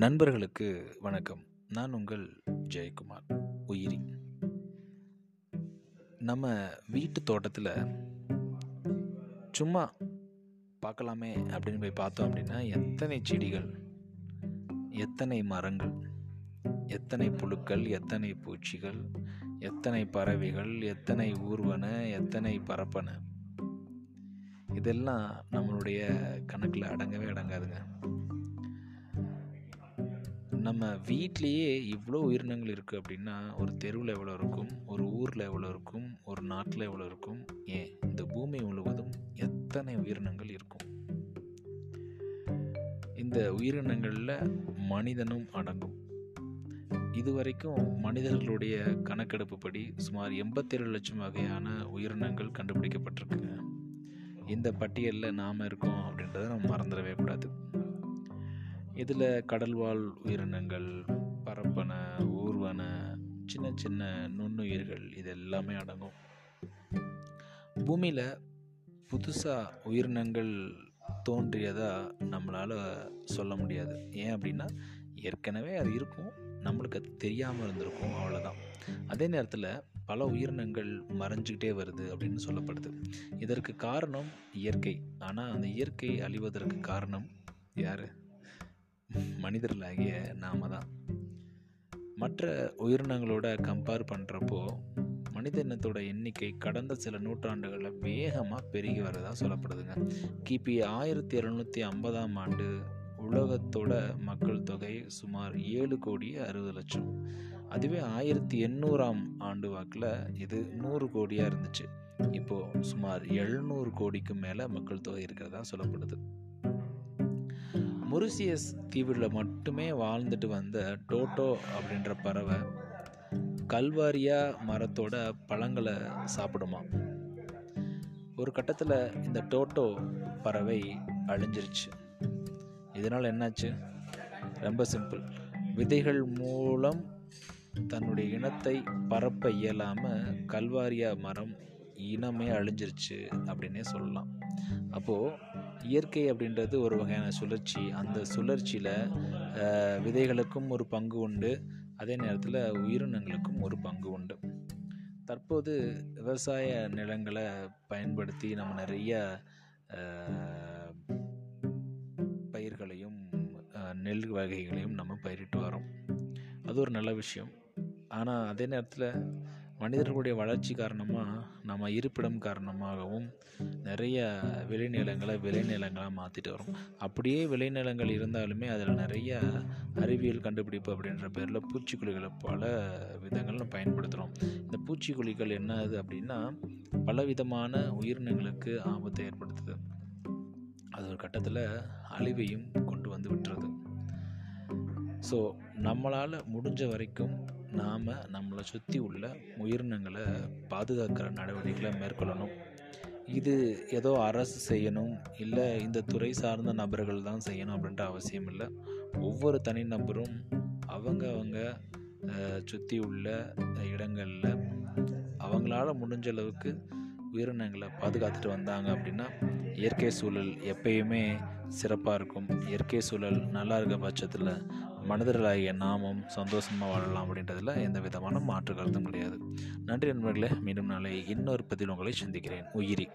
நண்பர்களுக்கு வணக்கம். நான் உங்கள் ஜெயக்குமார் உயிரி. நம்ம வீட்டு தோட்டத்தில் சும்மா பார்க்கலாமே அப்படின்னு போய் பார்த்தோம் அப்படின்னா எத்தனை செடிகள் எத்தனை மரங்கள் எத்தனை புழுக்கள் எத்தனை பூச்சிகள் எத்தனை பறவைகள் எத்தனை ஊர்வன எத்தனை பரப்பன இதெல்லாம் நம்மளுடைய கணக்கில் அடங்கவே அடங்காதுங்க. நம்ம வீட்லேயே இவ்வளோ உயிரினங்கள் இருக்குது அப்படின்னா ஒரு தெருவில் எவ்வளோ இருக்கும் ஒரு ஊரில் எவ்வளோ இருக்கும் ஒரு நாட்டில் எவ்வளோ இருக்கும் ஏன்? இந்த பூமி முழுவதும் எத்தனை உயிரினங்கள் இருக்கும்? இந்த உயிரினங்களில் மனிதனும் அடங்கும். இதுவரைக்கும் மனிதர்களுடைய கணக்கெடுப்பு படி சுமார் எண்பத்தேழு லட்சம் வகையான உயிரினங்கள் கண்டுபிடிக்கப்பட்டிருக்குங்க. இந்த பட்டியலில் நாம் இருக்கோம் அப்படின்றத நம்ம மறந்துடவே கூடாது. இதில் கடல்வாழ் உயிரினங்கள் பரப்பன ஊர்வன சின்ன சின்ன நுண்ணுயிர்கள் இது எல்லாமே அடங்கும். பூமியில் புதுசாக உயிரினங்கள் தோன்றியதாக நம்மளால் சொல்ல முடியாது. ஏன் அப்படின்னா ஏற்கனவே அது இருக்கும் நம்மளுக்கு அது தெரியாமல் இருந்திருக்கும் அவ்வளோதான் அதே நேரத்தில் பல உயிரினங்கள் மறைஞ்சிக்கிட்டே வருது அப்படின்னு சொல்லப்படுது. இதற்கு காரணம் இயற்கை. ஆனால் அந்த இயற்கை அழிவதற்கு காரணம் யார்? மனிதர்களாகிய நாம தான் மற்ற உயிரினங்களோட கம்பேர் பண்ணுறப்போ மனித இனத்தோட எண்ணிக்கை கடந்த சில நூற்றாண்டுகளில் வேகமாக பெருகி வரதா சொல்லப்படுதுங்க. கிபி ஆயிரத்தி இரநூத்தி ஐம்பதாம் ஆண்டு உலகத்தோட மக்கள் தொகை சுமார் ஏழு கோடி அறுபது லட்சம். அதுவே ஆயிரத்தி எண்ணூறாம் ஆண்டு வாக்கில் இது நூறு கோடியாக இருந்துச்சு. இப்போது சுமார் எழுநூறு கோடிக்கு மேலே மக்கள் தொகை இருக்கிறதா சொல்லப்படுது. மொரிசியஸ் தீவில் மட்டுமே வாழ்ந்துட்டு வந்த டோட்டோ அப்படின்ற பறவை கல்வாரியா மரத்தோட பழங்களை சாப்பிடுமா. ஒரு கட்டத்தில் இந்த டோட்டோ பறவை அழிஞ்சிருச்சு. இதனால் என்னாச்சு? ரொம்ப சிம்பிள். விதைகள் மூலம் தன்னுடைய இனத்தை பரப்ப இயலாமல் கல்வாரியா மரம் இனமே அழிஞ்சிருச்சு அப்படின்னே சொல்லலாம். அப்போது இயற்கை அப்படின்றது ஒரு வகையான சுழற்சி. அந்த சுழற்சியில் விதைகளுக்கும் ஒரு பங்கு உண்டு. அதே நேரத்தில் உயிரினங்களுக்கும் ஒரு பங்கு உண்டு. தற்போது விவசாய நிலங்களை பயன்படுத்தி நம்ம நிறைய பயிர்களையும் நெல் வகைகளையும் நம்ம பயிரிட்டு வரோம் அது ஒரு நல்ல விஷயம். ஆனால் அதே நேரத்தில் மனிதர்களுடைய வளர்ச்சி காரணமாக நம்ம இருப்பிடம் காரணமாகவும் நிறைய விளைநிலங்களை விளைநிலங்களாக மாற்றிட்டு வரோம் அப்படியே விளைநிலங்கள் இருந்தாலுமே அதில் நிறைய அறிவியல் கண்டுபிடிப்பு அப்படின்ற பேரில் பூச்சிக்கொல்லிகளை பல விதங்கள் பயன்படுத்துகிறோம் இந்த பூச்சிக்கொல்லிகள் என்னது அப்படின்னா பல விதமான உயிரினங்களுக்கு ஆபத்தை ஏற்படுத்துது. அது ஒரு கட்டத்தில் அழிவையும் கொண்டு வந்து விட்டுறது ஸோ நம்மளால் முடிஞ்ச வரைக்கும் நாம் நம்மளை சுற்றி உள்ள உயிரினங்களை பாதுகாக்கிற நடவடிக்கைகளை மேற்கொள்ளணும். இது ஏதோ அரசு செய்யணும் இல்லை இந்த துறை சார்ந்த நபர்கள் தான் செய்யணும் அப்படின்ற அவசியம் இல்லை. ஒவ்வொரு தனிநபரும் அவங்க அவங்க சுற்றி உள்ள இடங்களில் அவங்களால முடிஞ்ச அளவுக்கு உயிரினங்களை பாதுகாத்துட்டு வந்தாங்க அப்படின்னா இயற்கை சூழல் எப்பயுமே சிறப்பாக இருக்கும். இயற்கை சூழல் நல்லா இருக்க பட்சத்தில் மனிதர்களாகிய நாமும் சந்தோஷமாக வாழலாம் அப்படின்றதில் எந்த விதமான மாற்று கருத்தும் கிடையாது. நன்றி நண்பர்களே மீண்டும் நாளை இன்னொரு பதில் உங்களை சந்திக்கிறேன். உயிரி.